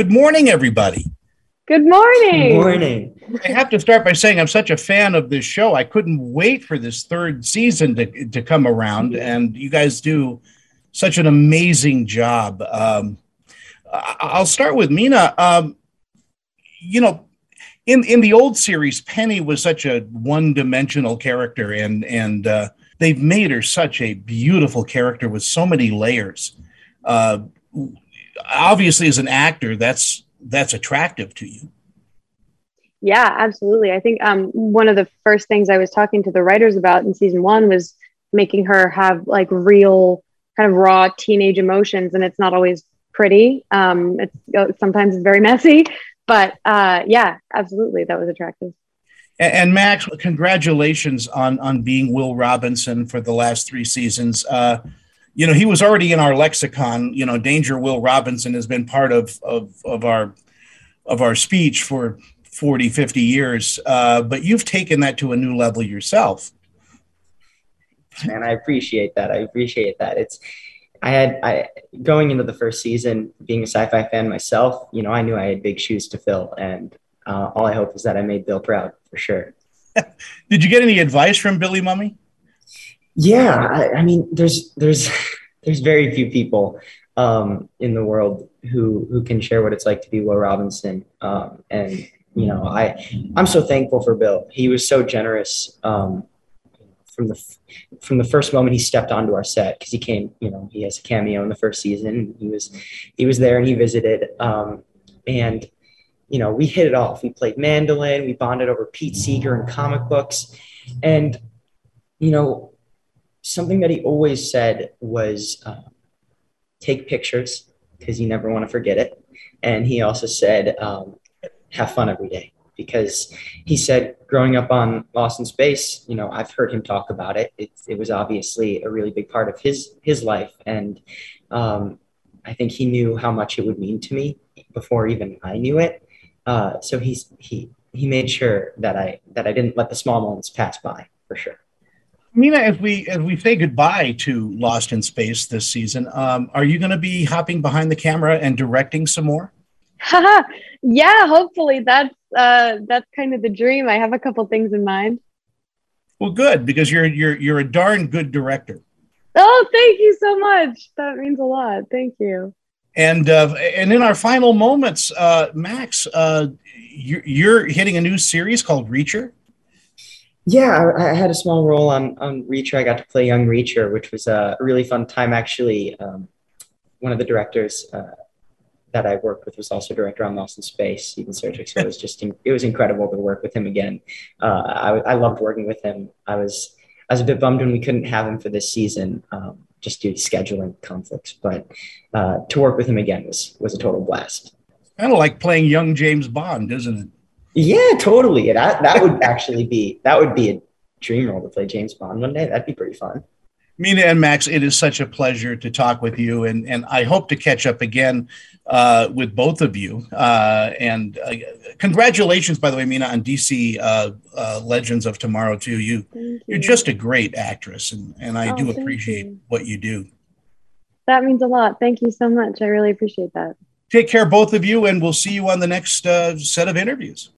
Good morning, everybody. Good morning. Good morning. I have to start by saying I'm such a fan of this show. I couldn't wait for this third season to, to come around, and you guys do such an amazing job. Um, I'll start with Mina. Um, you know, in in the old series, Penny was such a one dimensional character, and and uh, they've made her such a beautiful character with so many layers. Uh, obviously, as an actor, that's that's attractive to you. Yeah, absolutely. I think um, one of the first things I was talking to the writers about in season one was making her have like real kind of raw teenage emotions, and it's not always pretty. Um, it's sometimes it's very messy, but uh, yeah, absolutely, that was attractive. And, and, Max, congratulations on on being Will Robinson for the last three seasons. Uh, you know, he was already in our lexicon. You know, Danger Will Robinson has been part of of, of our of our speech for 40, 50 years. Uh, but you've taken that to a new level yourself. And I appreciate that. I appreciate that. It's I had I going into the first season, being a sci-fi fan myself, you know, I knew I had big shoes to fill, and uh, all I hope is that I made Bill proud for sure. Did you get any advice from Billy Mumy? Yeah, I, I mean, there's there's there's very few people um, in the world who who can share what it's like to be Will Robinson, um, and you know, I I'm so thankful for Bill. He was so generous. Um, from the from the first moment he stepped onto our set because he came you know he has a cameo in the first season he was he was there and he visited um, and you know we hit it off we played mandolin we bonded over pete seeger and comic books and you know something that he always said was uh, take pictures because you never want to forget it and he also said um, have fun every day because he said growing up on Lost in Space, you know, I've heard him talk about it. It, it was obviously a really big part of his his life, and um, I think he knew how much it would mean to me before even I knew it. Uh, so he's he he made sure that I that I didn't let the small moments pass by for sure. Mina, as we as we say goodbye to Lost in Space this season, um, are you going to be hopping behind the camera and directing some more? yeah, hopefully that's uh, that's kind of the dream. I have a couple things in mind. Well, good because you're you're you're a darn good director. Oh, thank you so much. That means a lot. Thank you. And uh, and in our final moments, uh, Max, uh, you're, you're hitting a new series called Reacher. Yeah, I, I, had a small role on on Reacher. I got to play young Reacher, which was a really fun time. Actually, um, one of the directors, uh, that I worked with was also director on Lost in Space, Stephen Surjik. So it was just it was incredible to work with him again. Uh, I, I loved working with him. I was I was a bit bummed when we couldn't have him for this season, um, just due to scheduling conflicts. But uh, to work with him again was was a total blast. Kind of like playing young James Bond, isn't it? Yeah, totally. That that would actually be that would be a dream role to play James Bond one day. That'd be pretty fun. Mina and Max, it is such a pleasure to talk with you, and and I hope to catch up again uh, with both of you. Uh, and uh, congratulations, by the way, Mina, on DC uh, uh, Legends of Tomorrow too. You, you are just a great actress, and and I oh, do appreciate you. what you do. That means a lot. Thank you so much. I really appreciate that. Take care, both of you, and we'll see you on the next uh, set of interviews.